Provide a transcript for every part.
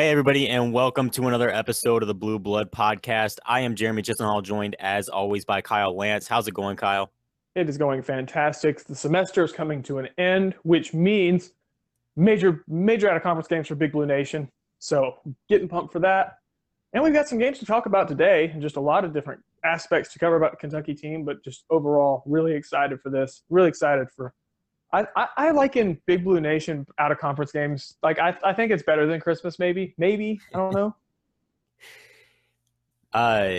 Hey, everybody, and welcome to another episode of the Blue Blood Podcast. I am Jeremy Chisenhall, joined as always by Kyle Lance. How's it going, Kyle? It is going fantastic. The semester is coming to an end, which means major major out of conference games for Big Blue Nation. So getting pumped for that. And we've got some games to talk about today and just a lot of different aspects to cover about the Kentucky team, but just overall really excited for this. Really excited for I, I, I like in Big Blue Nation out of conference games. Like I, I think it's better than Christmas. Maybe, maybe I don't know. uh,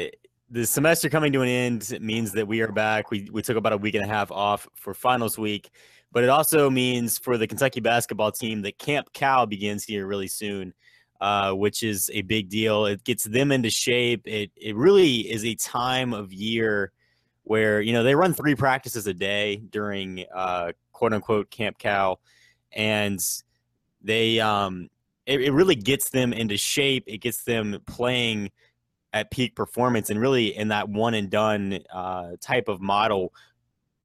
the semester coming to an end means that we are back. We we took about a week and a half off for finals week, but it also means for the Kentucky basketball team that Camp Cal begins here really soon. Uh, which is a big deal. It gets them into shape. It it really is a time of year where you know they run three practices a day during uh, quote unquote camp Cal and they um it, it really gets them into shape it gets them playing at peak performance and really in that one and done uh, type of model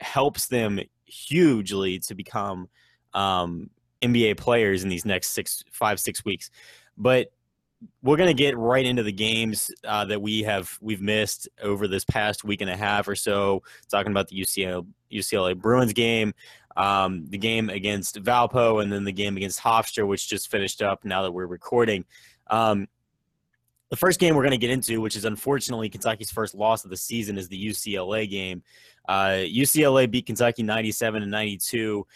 helps them hugely to become um, NBA players in these next six, five, six weeks. But we're going to get right into the games uh, that we have we've missed over this past week and a half or so. Talking about the UCLA, UCLA Bruins game, um, the game against Valpo, and then the game against Hofstra, which just finished up now that we're recording. Um, the first game we're going to get into, which is unfortunately Kentucky's first loss of the season, is the UCLA game. Uh, UCLA beat Kentucky 97 and 92.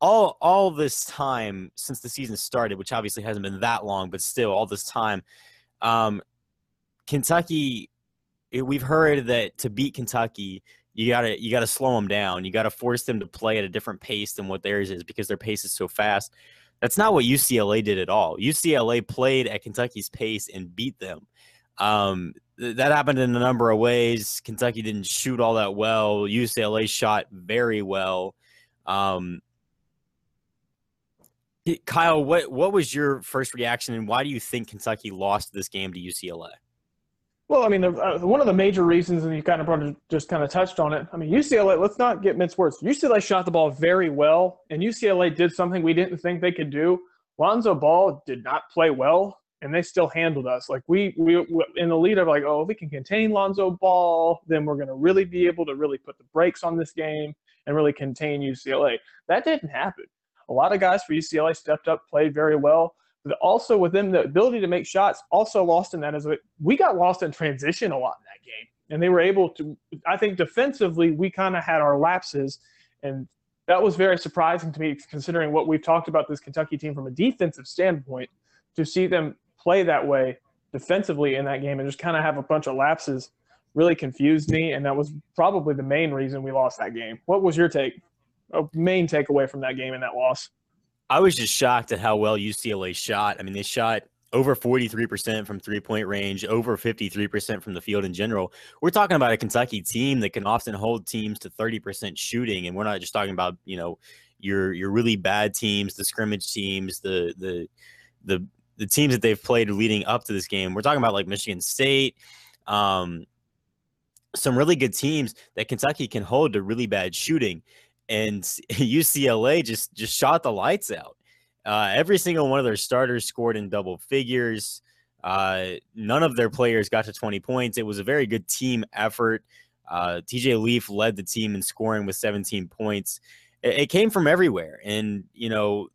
All all this time since the season started, which obviously hasn't been that long, but still all this time, um, Kentucky. We've heard that to beat Kentucky, you gotta you gotta slow them down. You gotta force them to play at a different pace than what theirs is because their pace is so fast. That's not what UCLA did at all. UCLA played at Kentucky's pace and beat them. Um, th- that happened in a number of ways. Kentucky didn't shoot all that well. UCLA shot very well. Um, Kyle, what what was your first reaction, and why do you think Kentucky lost this game to UCLA? Well, I mean, uh, one of the major reasons, and you kind of just kind of touched on it. I mean, UCLA. Let's not get minced words. UCLA shot the ball very well, and UCLA did something we didn't think they could do. Lonzo Ball did not play well, and they still handled us. Like we, we in the lead of like, oh, if we can contain Lonzo Ball, then we're going to really be able to really put the brakes on this game and really contain UCLA. That didn't happen. A lot of guys for UCLA stepped up, played very well also within the ability to make shots, also lost in that as we got lost in transition a lot in that game. And they were able to, I think defensively, we kind of had our lapses. And that was very surprising to me, considering what we've talked about this Kentucky team from a defensive standpoint, to see them play that way defensively in that game and just kind of have a bunch of lapses really confused me. And that was probably the main reason we lost that game. What was your take, a main takeaway from that game and that loss? I was just shocked at how well UCLA shot. I mean, they shot over 43% from three point range, over 53% from the field in general. We're talking about a Kentucky team that can often hold teams to 30% shooting. And we're not just talking about, you know, your your really bad teams, the scrimmage teams, the the the the teams that they've played leading up to this game. We're talking about like Michigan State, um, some really good teams that Kentucky can hold to really bad shooting and UCLA just just shot the lights out. Uh, every single one of their starters scored in double figures. Uh, none of their players got to 20 points. It was a very good team effort. Uh, TJ Leaf led the team in scoring with 17 points. It, it, came from everywhere, and you know,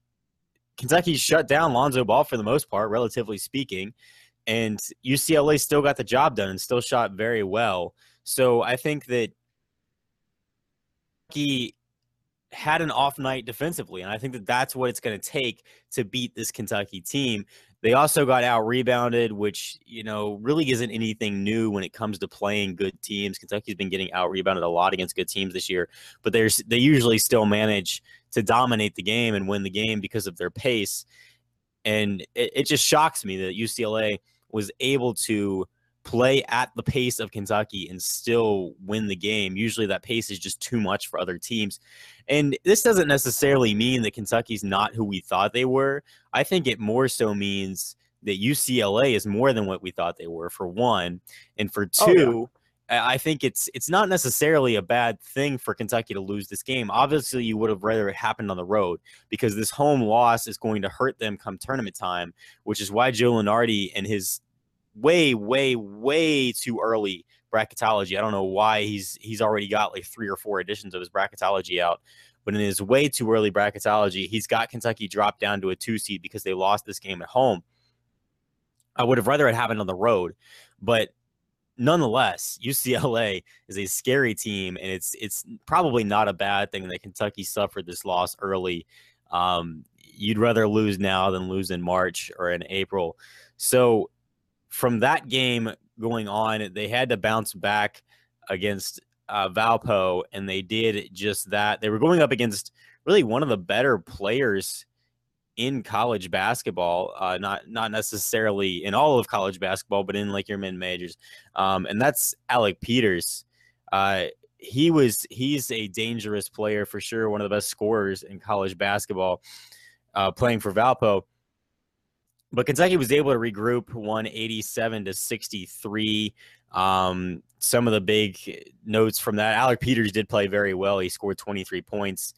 Kentucky shut down Lonzo Ball for the most part, relatively speaking, and UCLA still got the job done and still shot very well. So I think that he had an off night defensively, and I think that that's what it's going to take to beat this Kentucky team. They also got out rebounded, which you know really isn't anything new when it comes to playing good teams. Kentucky's been getting out rebounded a lot against good teams this year, but there's they usually still manage to dominate the game and win the game because of their pace. And it, it just shocks me that UCLA was able to play at the pace of Kentucky and still win the game. Usually that pace is just too much for other teams. And this doesn't necessarily mean that Kentucky's not who we thought they were. I think it more so means that UCLA is more than what we thought they were, for one. And for two, oh, yeah. I think it's it's not necessarily a bad thing for Kentucky to lose this game. Obviously, you would have rather it happened on the road because this home loss is going to hurt them come tournament time, which is why Joe Lunardi and his way, way, way too early bracketology. I don't know why he's he's already got like three or four editions of his bracketology out, but in his way too early bracketology, he's got Kentucky dropped down to a two seed because they lost this game at home. I would have rather it happened on the road, but nonetheless, UCLA is a scary team, and it's it's probably not a bad thing that Kentucky suffered this loss early. Um, you'd rather lose now than lose in March or in April. So from that game going on, they had to bounce back against uh, Valpo, and they did just that. They were going up against really one of the better players in college basketball, uh, not not necessarily in all of college basketball, but in like your mid majors, um, and that's Alec Peters. Uh, he was he's a dangerous player for sure, one of the best scorers in college basketball, uh, playing for Valpo. But Kentucky was able to regroup, 187 to 63. Um, some of the big notes from that, Alec Peters did play very well. He scored 23 points.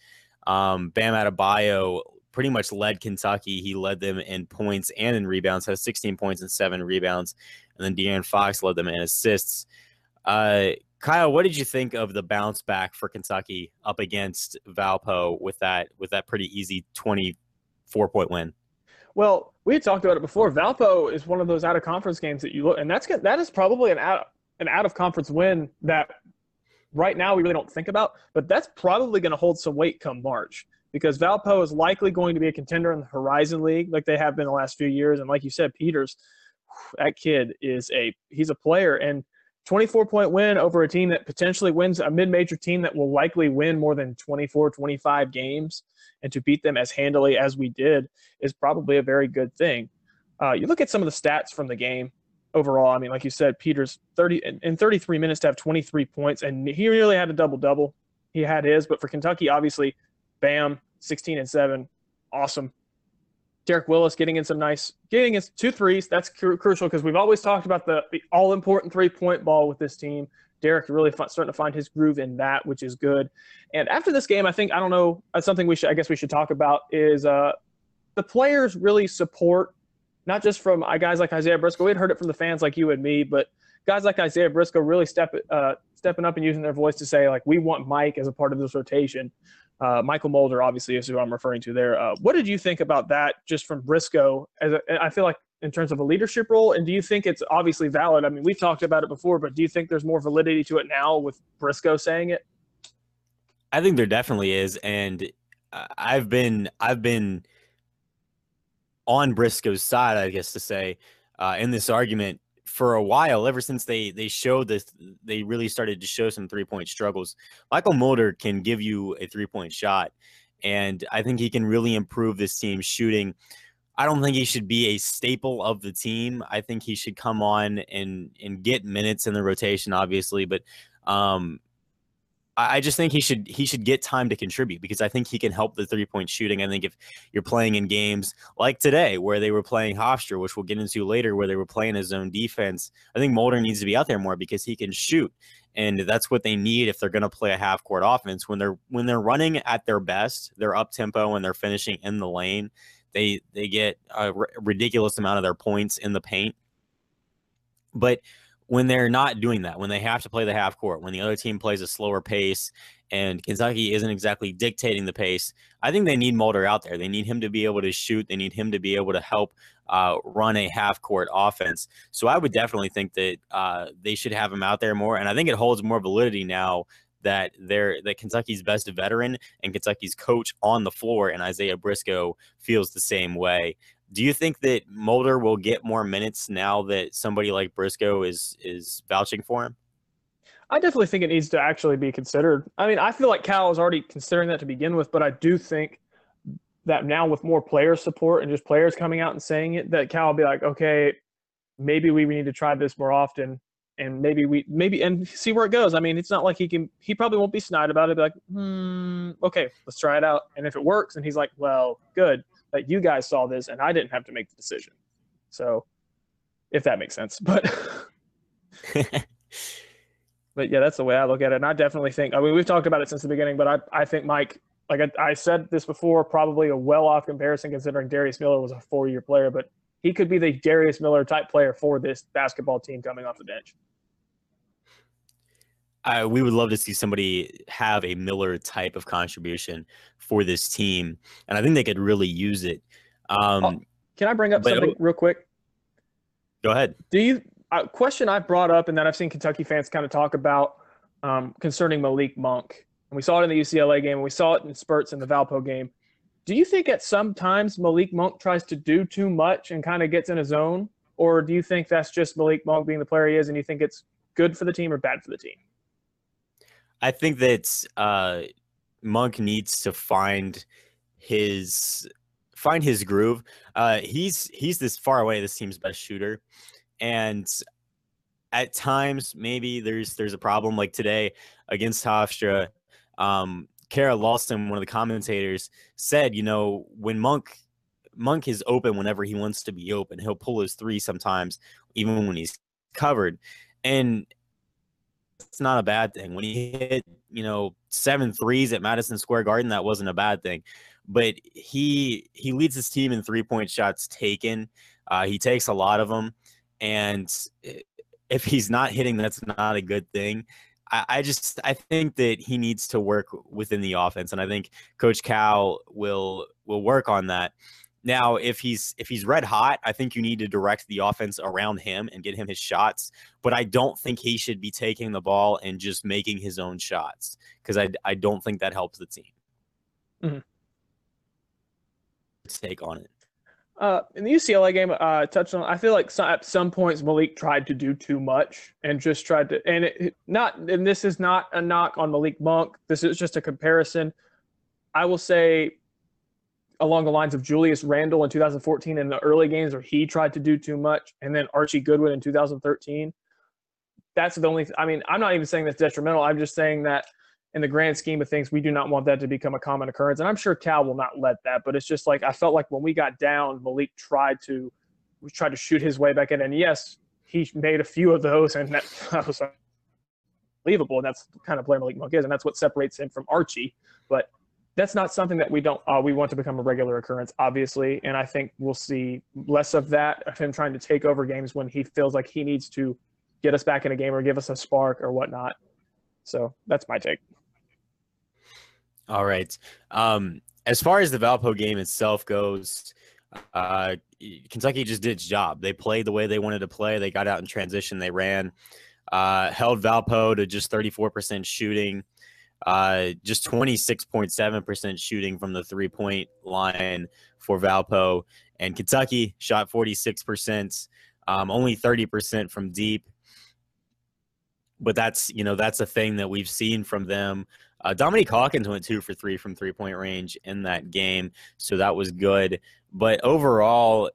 Um, Bam Adebayo pretty much led Kentucky. He led them in points and in rebounds, has 16 points and seven rebounds. And then De'Aaron Fox led them in assists. Uh, Kyle, what did you think of the bounce back for Kentucky up against Valpo with that with that pretty easy 24 point win? Well, we had talked about it before. Valpo is one of those out of conference games that you look, and that's that is probably an out an out of conference win that right now we really don't think about, but that's probably going to hold some weight come March because Valpo is likely going to be a contender in the Horizon League like they have been the last few years. And like you said, Peters, that kid is a he's a player and 24 point win over a team that potentially wins a mid-major team that will likely win more than 24 25 games and to beat them as handily as we did is probably a very good thing uh, you look at some of the stats from the game overall i mean like you said peters 30 in 33 minutes to have 23 points and he really had a double double he had his but for kentucky obviously Bam, 16 and 7. Awesome. Derek Willis getting in some nice, getting in two threes. That's cru- crucial because we've always talked about the, the all important three point ball with this team. Derek really starting to find his groove in that, which is good. And after this game, I think I don't know uh, something we should I guess we should talk about is uh, the players really support not just from uh, guys like Isaiah Briscoe. We had heard it from the fans like you and me, but guys like Isaiah Briscoe really step uh, stepping up and using their voice to say like we want Mike as a part of this rotation. Uh, Mychal Mulder, obviously, is who I'm referring to there. Uh, what did you think about that just from Briscoe? As a, I feel like in terms of a leadership role, and do you think it's obviously valid? I mean, we've talked about it before, but do you think there's more validity to it now with Briscoe saying it? I think there definitely is, and I've been I've been on Briscoe's side, I guess to say, uh, in this argument for a while, ever since they they showed this, they really started to show some three point struggles. Mychal Mulder can give you a three point shot, and I think he can really improve this team's shooting. I don't think he should be a staple of the team. I think he should come on and and get minutes in the rotation, obviously, but um, I just think he should he should get time to contribute because I think he can help the three point shooting. I think if you're playing in games like today where they were playing Hofstra, which we'll get into later, where they were playing his own defense, I think Mulder needs to be out there more because he can shoot, and that's what they need if they're going to play a half court offense. When they're when they're running at their best, they're up tempo and they're finishing in the lane. They they get a r- ridiculous amount of their points in the paint, but when they're not doing that, when they have to play the half court, when the other team plays a slower pace and Kentucky isn't exactly dictating the pace, I think they need Mulder out there. They need him to be able to shoot. They need him to be able to help uh, run a half court offense. So I would definitely think that uh, they should have him out there more. And I think it holds more validity now that they're that Kentucky's best veteran and Kentucky's coach on the floor and Isaiah Briscoe feels the same way. Do you think that Mulder will get more minutes now that somebody like Briscoe is is vouching for him? I definitely think it needs to actually be considered. I mean, I feel like Cal is already considering that to begin with, but I do think that now with more player support and just players coming out and saying it, that Cal will be like, okay, maybe we need to try this more often, and maybe we maybe and see where it goes. I mean, it's not like he can. He probably won't be snide about it. Be like, hmm, okay, let's try it out, and if it works, and he's like, well, good that you guys saw this and I didn't have to make the decision. So, if that makes sense, but but yeah, that's the way I look at it. And I definitely think. I mean, we've talked about it since the beginning, but I I think Mike. Like I, I said this before, probably a well-off comparison considering Darius Miller was a four-year player, but he could be the Darius Miller type player for this basketball team coming off the bench. Uh, we would love to see somebody have a Miller type of contribution for this team, and I think they could really use it. Um, oh, can I bring up something real quick? Go ahead. Do you a question I've brought up and that I've seen Kentucky fans kind of talk about um, concerning Malik Monk, and we saw it in the UCLA game, and we saw it in spurts in the Valpo game. Do you think at some times Malik Monk tries to do too much and kind of gets in his zone, or do you think that's just Malik Monk being the player he is, and you think it's good for the team or bad for the team? I think that uh, Monk needs to find his find his groove. Uh, he's he's this far away this team's best shooter, and at times maybe there's there's a problem like today against Hofstra. Um, Kara Lawson, one of the commentators, said, you know, when Monk Monk is open whenever he wants to be open. He'll pull his three sometimes, even when he's covered. And it's not a bad thing. When he hit, you know, seven threes at Madison Square Garden, that wasn't a bad thing. But he he leads his team in three point shots taken. Uh, he takes a lot of them, and if he's not hitting, that's not a good thing. I, I just I think that he needs to work within the offense, and I think Coach Cal will will work on that. Now, if he's if he's red hot, I think you need to direct the offense around him and get him his shots. But I don't think he should be taking the ball and just making his own shots because I I don't think that helps the team. Mm-hmm. Take on it. Uh, in the UCLA game, uh, touched on. I feel like some, at some points Malik tried to do too much and just tried to, and it, not. And this is not a knock on Malik Monk. This is just a comparison. I will say along the lines of Julius Randle in 2014 in the early games where he tried to do too much, and then Archie Goodwin in 2013. That's the only. I mean, I'm not even saying that's detrimental. I'm just saying that in the grand scheme of things, we do not want that to become a common occurrence. And I'm sure Cal will not let that. But it's just like I felt like when we got down, Malik tried to tried to shoot his way back in, and yes, he made a few of those, and that, that was unbelievable. And that's kind of player Malik Monk is, and that's what separates him from Archie. But that's not something that we don't uh, we want to become a regular occurrence obviously and i think we'll see less of that of him trying to take over games when he feels like he needs to get us back in a game or give us a spark or whatnot. So that's my take. All right. Um, as far as the valpo game itself goes uh, kentucky just did its job. They played the way they wanted to play. They got out in transition. They ran uh, held valpo to just 34% shooting uh, just 26.7% shooting from the three point line for Valpo. And Kentucky shot 46%, um, only 30% from deep. But that's, you know, that's a thing that we've seen from them. Uh, Dominique Hawkins went two for three from three point range in that game. So that was good. But overall,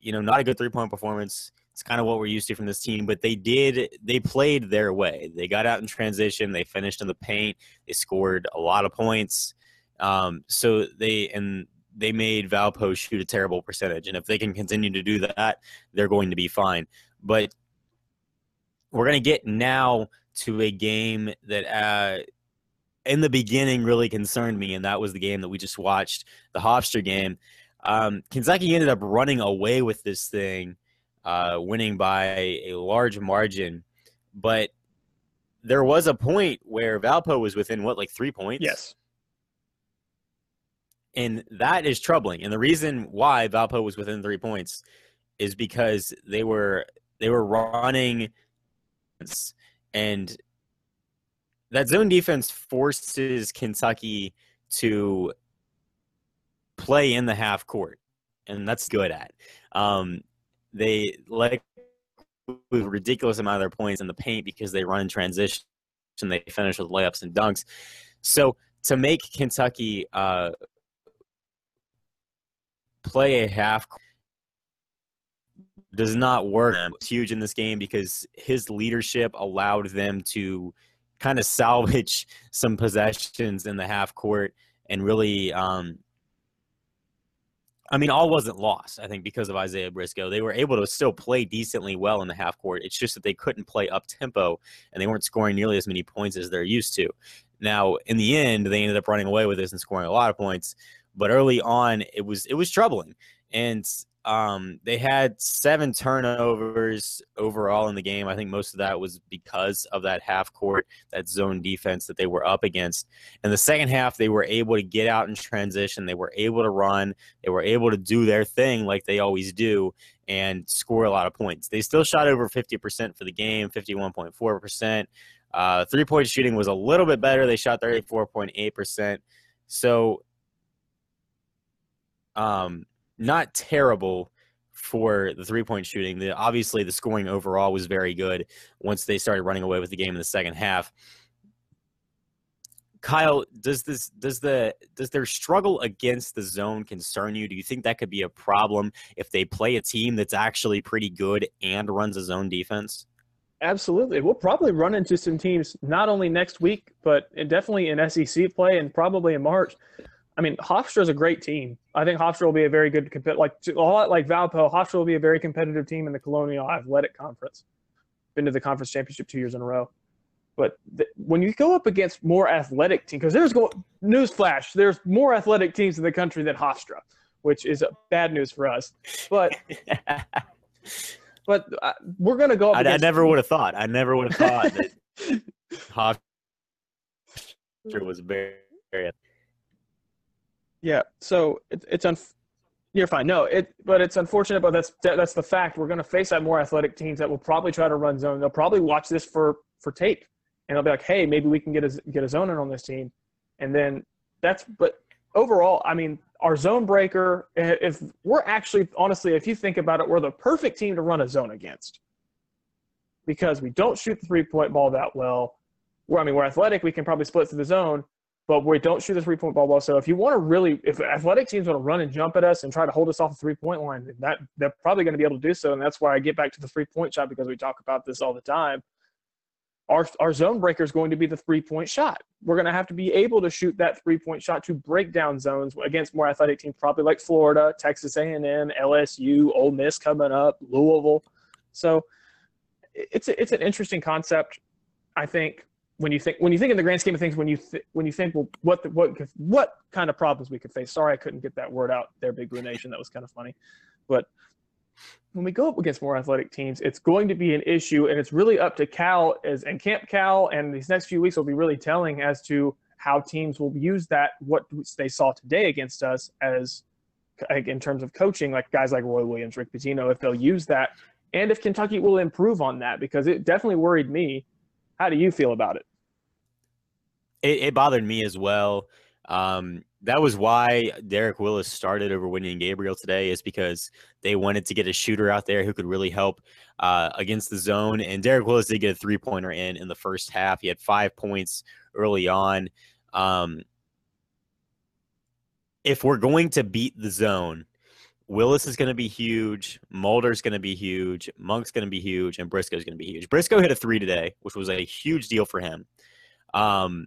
you know, not a good three point performance. It's kind of what we're used to from this team, but they did they played their way. They got out in transition, they finished in the paint, they scored a lot of points. Um, so they and they made Valpo shoot a terrible percentage, and if they can continue to do that, they're going to be fine. But we're going to get now to a game that uh, in the beginning really concerned me, and that was the game that we just watched, the Hofstra game. Um, Kentucky ended up running away with this thing uh, winning by a large margin. But there was a point where Valpo was within what, like three points? Yes. And that is troubling. And the reason why Valpo was within three points is because they were they were running and that zone defense forces Kentucky to play in the half court, and that's good at. Um, they like with ridiculous amount of their points in the paint because they run in transition and they finish with layups and dunks. So to make Kentucky uh, play a half does not work. It's huge in this game because his leadership allowed them to kind of salvage some possessions in the half court and really um, I mean, all wasn't lost, I think, because of Isaiah Briscoe. They were able to still play decently well in the half court. It's just that they couldn't play up tempo and they weren't scoring nearly as many points as they're used to. Now, in the end, they ended up running away with this and scoring a lot of points. But early on, it was it was troubling. And um, they had seven turnovers overall in the game. I think most of that was because of that half court, that zone defense that they were up against. In the second half, they were able to get out in transition. They were able to run. They were able to do their thing like they always do and score a lot of points. They still shot over 50% for the game, 51.4%. Uh, three point shooting was a little bit better. They shot 34.8%. So, um, not terrible for the three point shooting. The, obviously, the scoring overall was very good once they started running away with the game in the second half. Kyle, does this does the does their struggle against the zone concern you? Do you think that could be a problem if they play a team that's actually pretty good and runs a zone defense? Absolutely. We'll probably run into some teams not only next week, but definitely in SEC play and probably in March I mean, Hofstra is a great team. I think Hofstra will be a very good competitor. Like a lot like Valpo, Hofstra will be a very competitive team in the Colonial Athletic Conference. Been to the conference championship two years in a row. But when you go up against more athletic teams, because there's go newsflash, there's more athletic teams in the country than Hofstra, which is bad news for us. But but uh, we're gonna go. I, I, never would have thought. I never would have thought that Hofstra was very, very yeah. So it, it's un. You're fine. No, it but it's unfortunate, but that's that's the fact. We're going to face that more athletic teams that will probably try to run zone. They'll probably watch this for for tape, and they'll be like, "Hey, maybe we can get a get a zone in on this team," and then that's. But overall, I mean, our zone breaker. If we're actually honestly, if you think about it, we're the perfect team to run a zone against because we don't shoot the three point ball that well. We're, I mean, we're athletic. We can probably split through the zone, but we don't shoot the three point ball well. So if you want to really, if athletic teams want to run and jump at us and try to hold us off the three point line, that they're probably going to be able to do so. And that's why I get back to the three point shot because we talk about this all the time. Our, our zone breaker is going to be the three point shot. We're going to have to be able to shoot that three point shot to break down zones against more athletic teams, probably like Florida, Texas A&M, LSU, Ole Miss coming up, Louisville. So it's a, it's an interesting concept. I think when you think when you think in the grand scheme of things, when you th- when you think, well, what the, what what kind of problems we could face? Sorry, I couldn't get that word out there, Big Blue Nation. That was kind of funny, but when we go up against more athletic teams, it's going to be an issue, and it's really up to Cal as and Camp Cal, and these next few weeks will be really telling as to how teams will use that what they saw today against us as like, in terms of coaching, like guys like Roy Williams, Rick Pitino, if they'll use that, and if Kentucky will improve on that, because it definitely worried me. How do you feel about it? It, it bothered me as well. Um, that was why Derek Willis started over Wenyen Gabriel today, is because they wanted to get a shooter out there who could really help uh, against the zone. And Derek Willis did get a three pointer in in the first half. He had five points early on. Um, if we're going to beat the zone, Willis is going to be huge. Mulder's going to be huge. Monk's going to be huge, and Briscoe's going to be huge. Briscoe hit a three today, which was a huge deal for him. Um,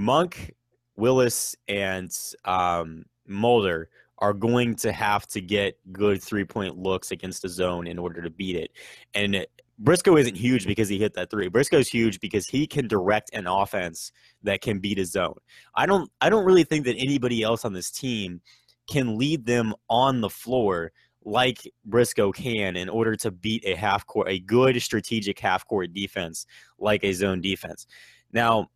Monk, Willis, and um, Mulder are going to have to get good three point looks against the zone in order to beat it. And Briscoe isn't huge because he hit that three. Briscoe's huge because he can direct an offense that can beat a zone. I don't I don't really think that anybody else on this team can lead them on the floor like Briscoe can in order to beat a half court a good strategic half court defense like a zone defense. Now,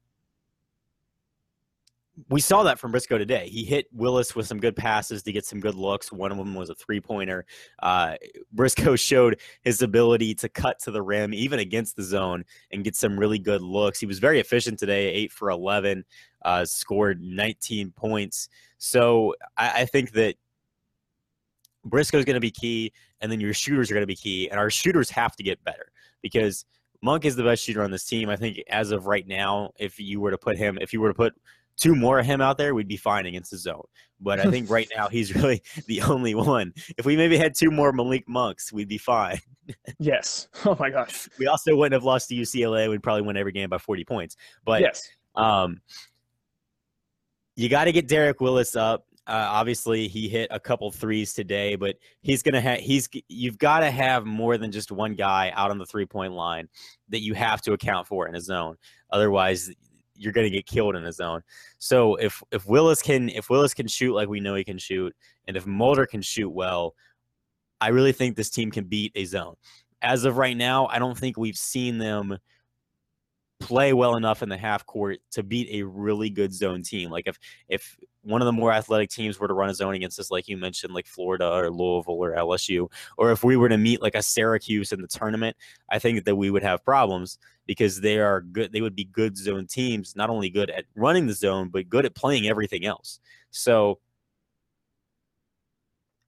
we saw that from Briscoe today. He hit Willis with some good passes to get some good looks. One of them was a three pointer. Uh, Briscoe showed his ability to cut to the rim, even against the zone, and get some really good looks. He was very efficient today, eight for 11, uh, scored 19 points. So I, I think that Briscoe is going to be key, and then your shooters are going to be key, and our shooters have to get better because Monk is the best shooter on this team. I think as of right now, if you were to put him, if you were to put two more of him out there, we'd be fine against the zone. But I think right now he's really the only one. If we maybe had two more Malik Monks, we'd be fine. yes. Oh my gosh. We also wouldn't have lost to UCLA. We'd probably win every game by 40 points. But yes. Um, we also wouldn't have lost to UCLA. We'd probably win every game by 40 points. but i think right now he's really the only one if we maybe had two more malik monks we'd be fine yes my gosh we also wouldn't have lost to ucla we'd probably win every game by 40 points but yes you got to get Derek Willis up. Uh, obviously, he hit a couple threes today, but he's gonna have he's you've got to have more than just one guy out on the three point line that you have to account for in a zone. Otherwise, you're going to get killed in a zone. So if if Willis can if Willis can shoot like we know he can shoot, and if Mulder can shoot well, I really think this team can beat a zone. As of right now, I don't think we've seen them play well enough in the half court to beat a really good zone team. Like if if one of the more athletic teams were to run a zone against us, like you mentioned, like Florida or Louisville or LSU, or if we were to meet like a Syracuse in the tournament, I think that we would have problems because they are good. They would be good zone teams, not only good at running the zone, but good at playing everything else. So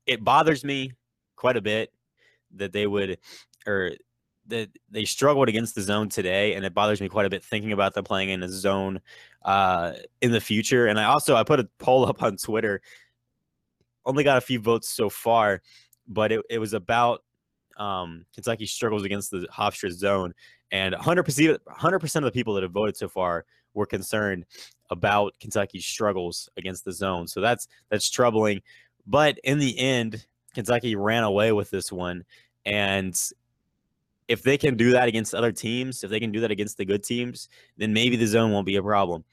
it bothers me quite a bit that they would or that they struggled against the zone today, and it bothers me quite a bit thinking about them playing in a zone uh, in the future. And I also I put a poll up on Twitter, only got a few votes so far, but it, it was about um, Kentucky struggles against the Hofstra zone, and 100 percent 100 percent of the people that have voted so far were concerned about Kentucky's struggles against the zone. So that's that's troubling. But in the end, Kentucky ran away with this one, and if they can do that against other teams, if they can do that against the good teams, then maybe the zone won't be a problem.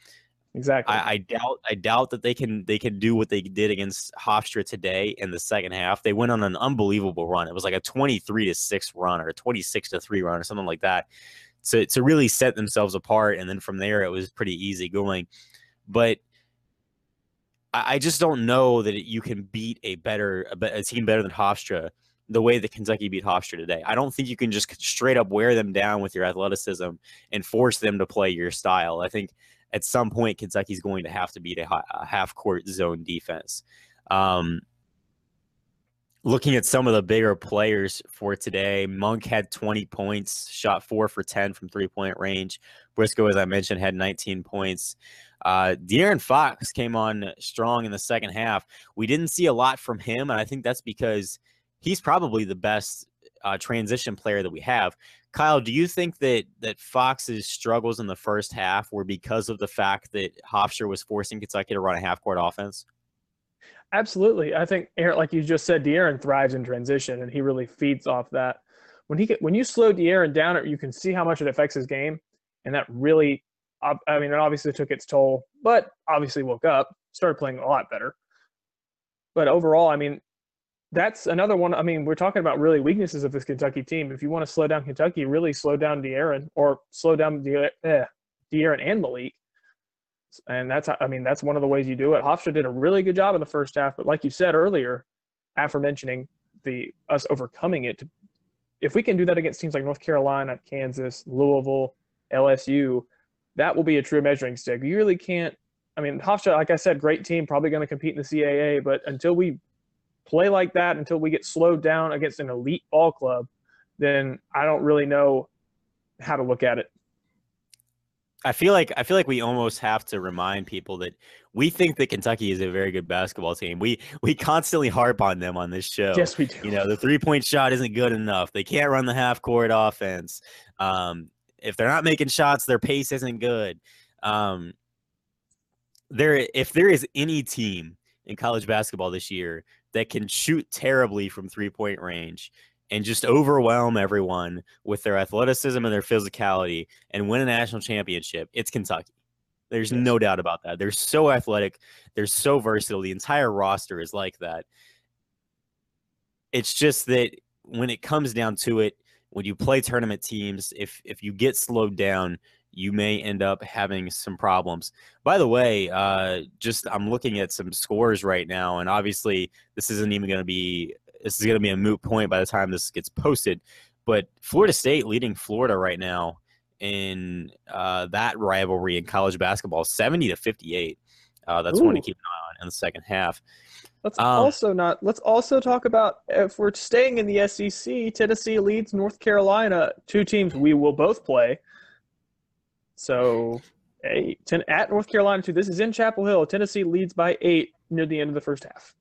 Exactly. I, I, doubt I doubt that they can they can do what they did against Hofstra today in the second half. They went on an unbelievable run. It was like a 23 to 6 run or a 26 to 3 run or something like that. To to really set themselves apart. And then from there it was pretty easy going. But I, I just don't know that you can beat a better a, a team better than Hofstra the way that Kentucky beat Hofstra today. I don't think you can just straight up wear them down with your athleticism and force them to play your style. I think at some point Kentucky's going to have to beat a, a half court zone defense. Um, looking at some of the bigger players for today, Monk had 20 points, shot four for 10 from three point range. Briscoe, as I mentioned, had 19 points. Uh, De'Aaron Fox came on strong in the second half. We didn't see a lot from him, and I think that's because – he's probably the best uh, transition player that we have. Kyle, do you think that that Fox's struggles in the first half were because of the fact that Hofstra was forcing Kentucky to run a half court offense? Absolutely. I think, like you just said, De'Aaron thrives in transition, and he really feeds off that. When he when you slow De'Aaron down, you can see how much it affects his game, and that really, I mean, it obviously took its toll, but obviously woke up, started playing a lot better. But overall, I mean, that's another one. I mean, we're talking about really weaknesses of this Kentucky team. If you want to slow down Kentucky, really slow down De'Aaron or slow down De- eh, De'Aaron and Malik. And that's, I mean, that's one of the ways you do it. Hofstra did a really good job in the first half, but like you said earlier, after mentioning the us overcoming it, if we can do that against teams like North Carolina, Kansas, Louisville, LSU, that will be a true measuring stick. You really can't. I mean, Hofstra, like I said, great team, probably going to compete in the CAA, but until we play like that until we get slowed down against an elite ball club, then I don't really know how to look at it. I feel like I feel like we almost have to remind people that we think that Kentucky is a very good basketball team. We we constantly harp on them on this show. Yes, we do. You know, the three point shot isn't good enough. They can't run the half court offense. Um, if they're not making shots, their pace isn't good. Um, there, if there is any team in college basketball this year that can shoot terribly from three point range and just overwhelm everyone with their athleticism and their physicality and win a national championship, it's Kentucky. There's yes. no doubt about that. They're so athletic, they're so versatile. The entire roster is like that. It's just that when it comes down to it, when you play tournament teams, if if you get slowed down, you may end up having some problems. By the way, uh, just I'm looking at some scores right now, and obviously this isn't even going to be this is going to be a moot point by the time this gets posted. But Florida State leading Florida right now in uh, that rivalry in college basketball, seventy to fifty-eight. Uh, that's Ooh. one to keep an eye on in the second half. Let's um, also not. Let's also talk about if we're staying in the SEC. Tennessee leads North Carolina, two teams we will both play. So, eight, ten, at North Carolina, too. This is in Chapel Hill. Tennessee leads by eight near the end of the first half.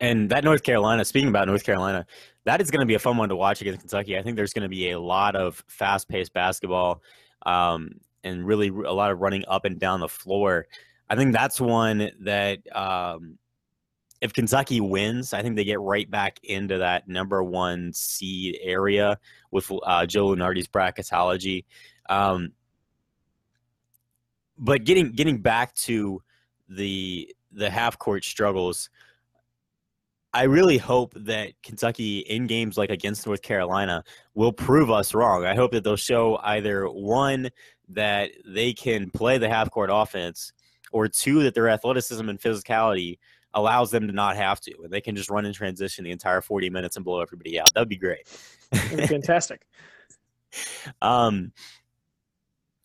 And that North Carolina, speaking about North Carolina, that is going to be a fun one to watch against Kentucky. I think there's going to be a lot of fast paced basketball um, and really a lot of running up and down the floor. I think that's one that um, if Kentucky wins, I think they get right back into that number one seed area with uh, Joe Lunardi's bracketology. Um, but getting getting back to the the half court struggles, I really hope that Kentucky in games like against North Carolina will prove us wrong. I hope that they'll show either one that they can play the half court offense, or two that their athleticism and physicality allows them to not have to, and they can just run in transition the entire 40 minutes and blow everybody out. That'd be great. fantastic. um,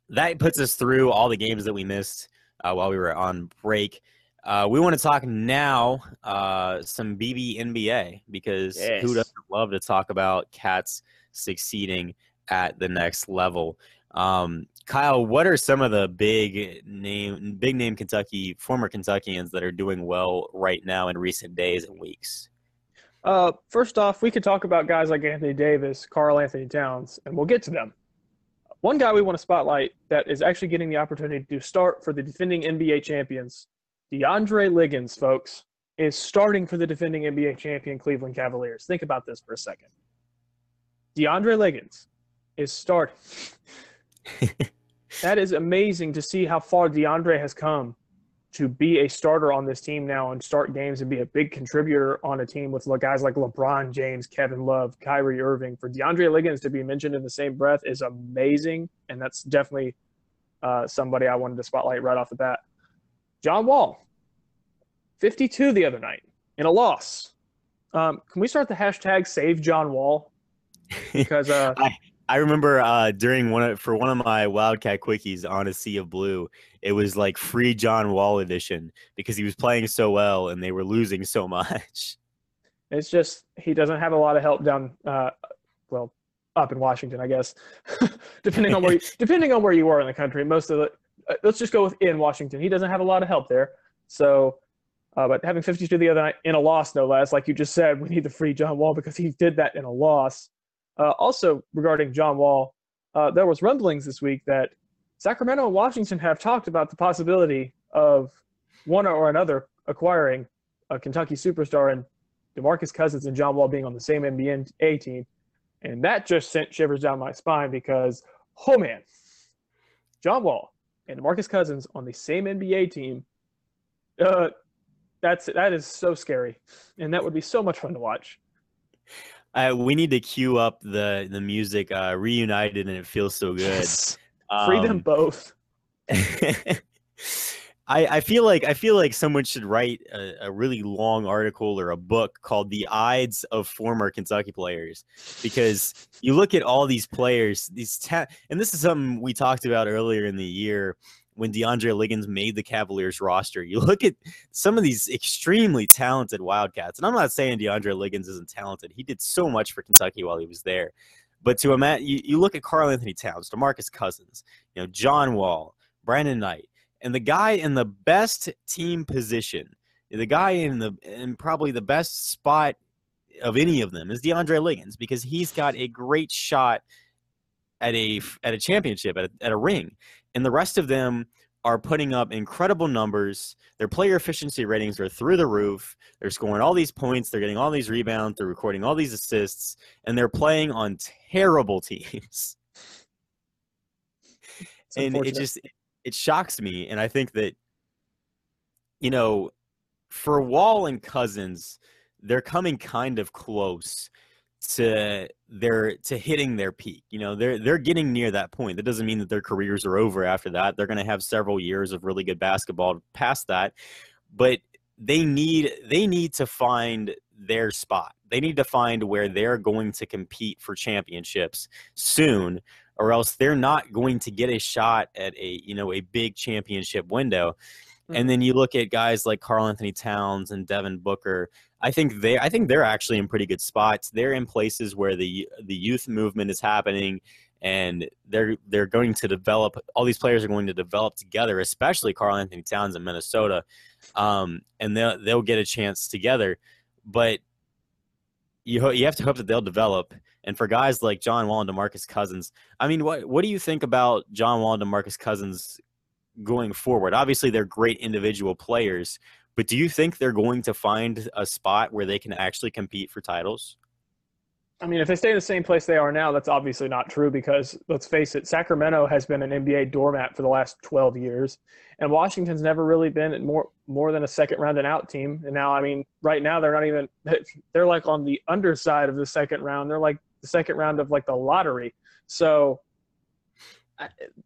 that puts us through all the games that we missed uh, while we were on break. Uh, we want to talk now uh, some BBNBA because yes. who doesn't love to talk about cats succeeding at the next level? Um, Kyle, what are some of the big name, big name Kentucky former Kentuckians that are doing well right now in recent days and weeks? Uh, first off, we could talk about guys like Anthony Davis, Karl-Anthony Towns, and we'll get to them. One guy we want to spotlight that is actually getting the opportunity to start for the defending NBA champions, DeAndre Liggins, folks, is starting for the defending NBA champion Cleveland Cavaliers. Think about this for a second. DeAndre Liggins is starting. that is amazing to see how far DeAndre has come to be a starter on this team now and start games and be a big contributor on a team with guys like LeBron James, Kevin Love, Kyrie Irving. For DeAndre Liggins to be mentioned in the same breath is amazing, and that's definitely uh, somebody I wanted to spotlight right off the bat. John Wall, 52 the other night in a loss. Um, can we start the hashtag Save John Wall? Because uh, I, I remember uh, during one of, for one of my Wildcat quickies on a Sea of Blue, it was like free John Wall edition because he was playing so well and they were losing so much. It's just he doesn't have a lot of help down, uh, well, up in Washington, I guess. depending on where you, depending on where you are in the country, most of the uh, let's just go with in Washington. He doesn't have a lot of help there. So, uh, but having 52 the other night in a loss, no less, like you just said, we need to free John Wall because he did that in a loss. Uh, also, regarding John Wall, uh, there was rumblings this week that Sacramento and Washington have talked about the possibility of one or another acquiring a Kentucky superstar and DeMarcus Cousins and John Wall being on the same NBA team. And that just sent shivers down my spine because, oh man, John Wall and DeMarcus Cousins on the same NBA team, uh, that's that is so scary, and that would be so much fun to watch. Uh, we need to cue up the the music uh, reunited and it feels so good. Yes. Um, Free them um, both. I, I feel like I feel like someone should write a, a, really long article or a book called "The Ides of Former Kentucky Players," because you look at all these players, these ta- and this is something we talked about earlier in the year when DeAndre Liggins made the Cavaliers roster. You look at some of these extremely talented Wildcats, and I'm not saying DeAndre Liggins isn't talented. He did so much for Kentucky while he was there. But to imagine, you, you look at Karl-Anthony Towns, DeMarcus Cousins, you know, John Wall, Brandon Knight, and the guy in the best team position, the guy in the in probably the best spot of any of them is DeAndre Liggins because he's got a great shot at a at a championship at a, at a ring and the rest of them are putting up incredible numbers. Their player efficiency ratings are through the roof. They're scoring all these points. They're getting all these rebounds. They're recording all these assists, and they're playing on terrible teams. and it just it shocks me, and I think that you know, for Wall and Cousins, they're coming kind of close to their to hitting their peak. You know, they're they're getting near that point. That doesn't mean that their careers are over after that. They're going to have several years of really good basketball past that. But they need they need to find their spot. They need to find where they're going to compete for championships soon or else they're not going to get a shot at a, you know, a big championship window. And mm-hmm. then you look at guys like Karl-Anthony Towns and Devin Booker I think they I think they're actually in pretty good spots. They're in places where the the youth movement is happening and they're they're going to develop all these players are going to develop together, especially Karl-Anthony Towns in Minnesota. Um, and they'll they'll get a chance together. But you you have to hope that they'll develop. And for guys like John Wall and DeMarcus Cousins, I mean, what what do you think about John Wall and DeMarcus Cousins going forward? Obviously, they're great individual players, but do you think they're going to find a spot where they can actually compete for titles? I mean, if they stay in the same place they are now, that's obviously not true because let's face it, Sacramento has been an NBA doormat for the last 12 years, and Washington's never really been more more than a second round and out team. And now, I mean, right now they're not even they're like on the underside of the second round. They're like the second round of like the lottery. So,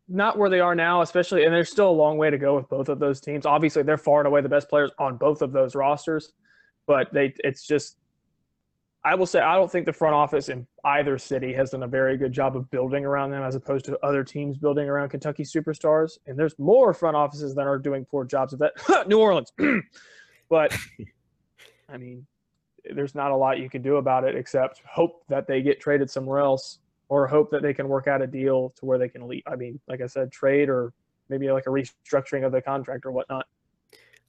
not where they are now, especially, and there's still a long way to go with both of those teams. Obviously, they're far and away the best players on both of those rosters, but they it's just I will say I don't think the front office in either city has done a very good job of building around them as opposed to other teams building around Kentucky superstars. And there's more front offices that are doing poor jobs of that. New Orleans. but I mean, there's not a lot you can do about it except hope that they get traded somewhere else or hope that they can work out a deal to where they can leave. I mean, like I said, trade or maybe like a restructuring of the contract or whatnot.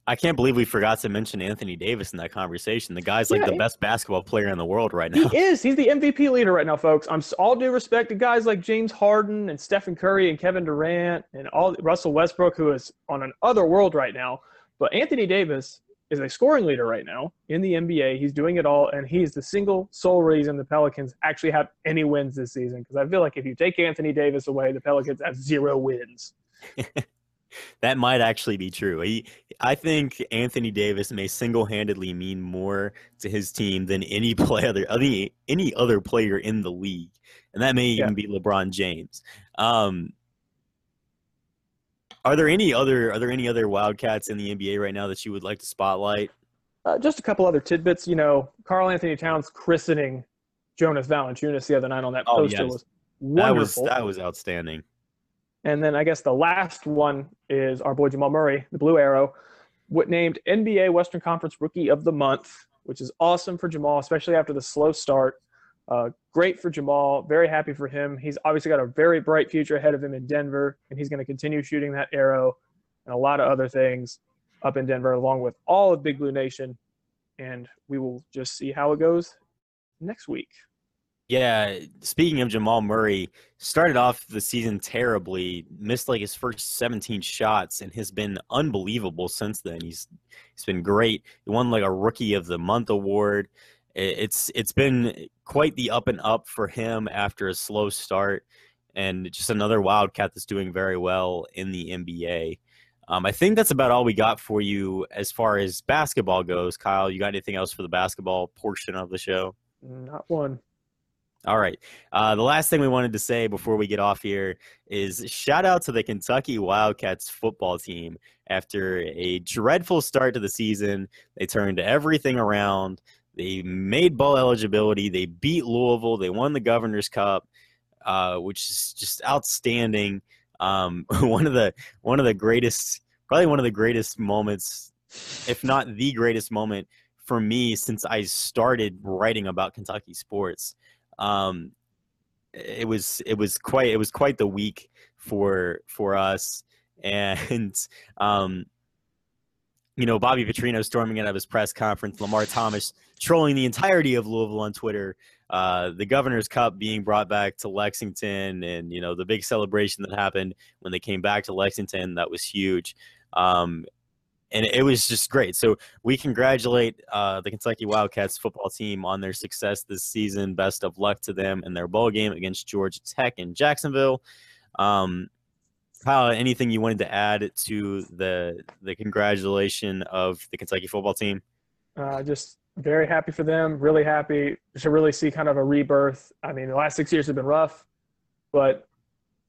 I can't believe we forgot to mention Anthony Davis in that conversation. The guy's like yeah, the best basketball player in the world right now. He is. He's the MVP leader right now, folks. I'm all due respect to guys like James Harden and Stephen Curry and Kevin Durant and all Russell Westbrook, who is on an other world right now. But Anthony Davis is a scoring leader right now in the NBA. He's doing it all, and he's the single sole reason the Pelicans actually have any wins this season. Because I feel like if you take Anthony Davis away, the Pelicans have zero wins. that might actually be true. He, I think Anthony Davis may single-handedly mean more to his team than any play other any any other player in the league, and that may yeah. even be LeBron James. Um, are there any other are there any other Wildcats in the NBA right now that you would like to spotlight? Uh, just a couple other tidbits. You know, Karl-Anthony Towns christening Jonas Valanciunas the other night on that oh, poster yes. was wonderful. That was that was outstanding. And then I guess the last one is our boy Jamal Murray, the Blue Arrow, named NBA Western Conference Rookie of the Month, which is awesome for Jamal, especially after the slow start. Uh, great for Jamal. Very happy for him. He's obviously got a very bright future ahead of him in Denver, and he's going to continue shooting that arrow and a lot of other things up in Denver, along with all of Big Blue Nation. And we will just see how it goes next week. Yeah, speaking of Jamal Murray, started off the season terribly, missed like his first 17 shots, and has been unbelievable since then. He's he's been great. He won like a Rookie of the Month award. It's it's been quite the up and up for him after a slow start, and just another Wildcat that's doing very well in the NBA. Um, I think that's about all we got for you as far as basketball goes. Kyle, you got anything else for the basketball portion of the show? Not one. All right. Uh, the last thing we wanted to say before we get off here is shout out to the Kentucky Wildcats football team. After a dreadful start to the season, they turned everything around. They made bowl eligibility. They beat Louisville. They won the Governor's Cup, uh, which is just outstanding. Um, one of the one of the greatest, probably one of the greatest moments, if not the greatest moment for me since I started writing about Kentucky sports. Um, it was it was quite it was quite the week for for us, and um, you know Bobby Petrino storming out of his press conference, Lamar Thomas trolling the entirety of Louisville on Twitter, uh, the Governor's Cup being brought back to Lexington, and you know the big celebration that happened when they came back to Lexington that was huge. Um, and it was just great. So we congratulate uh, the Kentucky Wildcats football team on their success this season. Best of luck to them in their bowl game against Georgia Tech in Jacksonville. Um, Kyle, anything you wanted to add to the the congratulation of the Kentucky football team? Uh, just very happy for them. Really happy to really see kind of a rebirth. I mean, the last six years have been rough, but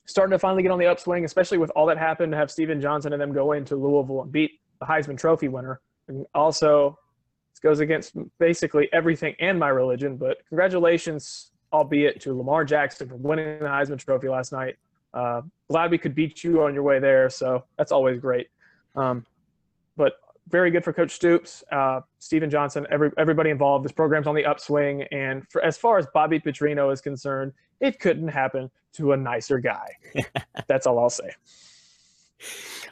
starting to finally get on the upswing, especially with all that happened to have Stephen Johnson and them go into Louisville and beat the Heisman Trophy winner. And also, this goes against basically everything and my religion, but congratulations, albeit to Lamar Jackson for winning the Heisman Trophy last night. Uh, glad we could beat you on your way there, so that's always great. Um, but very good for Coach Stoops, uh, Stephen Johnson, every, everybody involved. This program's on the upswing, and for, as far as Bobby Petrino is concerned, it couldn't happen to a nicer guy. that's all I'll say.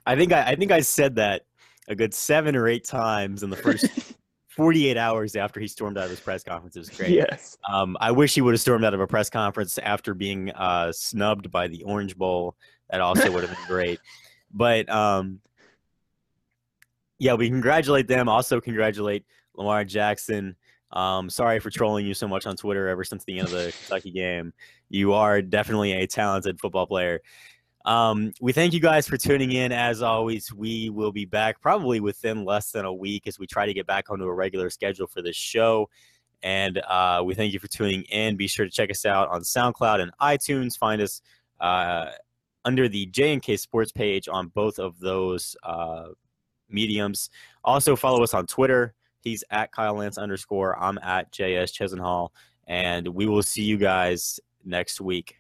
I think I, I think I said that a good seven or eight times in the first 48 hours after he stormed out of his press conference. It was great. Yes. Um, I wish he would have stormed out of a press conference after being uh, snubbed by the Orange Bowl. That also would have been great. But um, yeah, we congratulate them. Also, congratulate Lamar Jackson. Um, sorry for trolling you so much on Twitter ever since the end of the Kentucky game. You are definitely a talented football player. Um, we thank you guys for tuning in. As always, we will be back probably within less than a week as we try to get back onto a regular schedule for this show. And uh, we thank you for tuning in. Be sure to check us out on SoundCloud and iTunes. Find us uh, under the J and K Sports page on both of those uh, mediums. Also, follow us on Twitter. He's at Kyle Lance underscore. I'm at JS Chesenhall. And we will see you guys next week.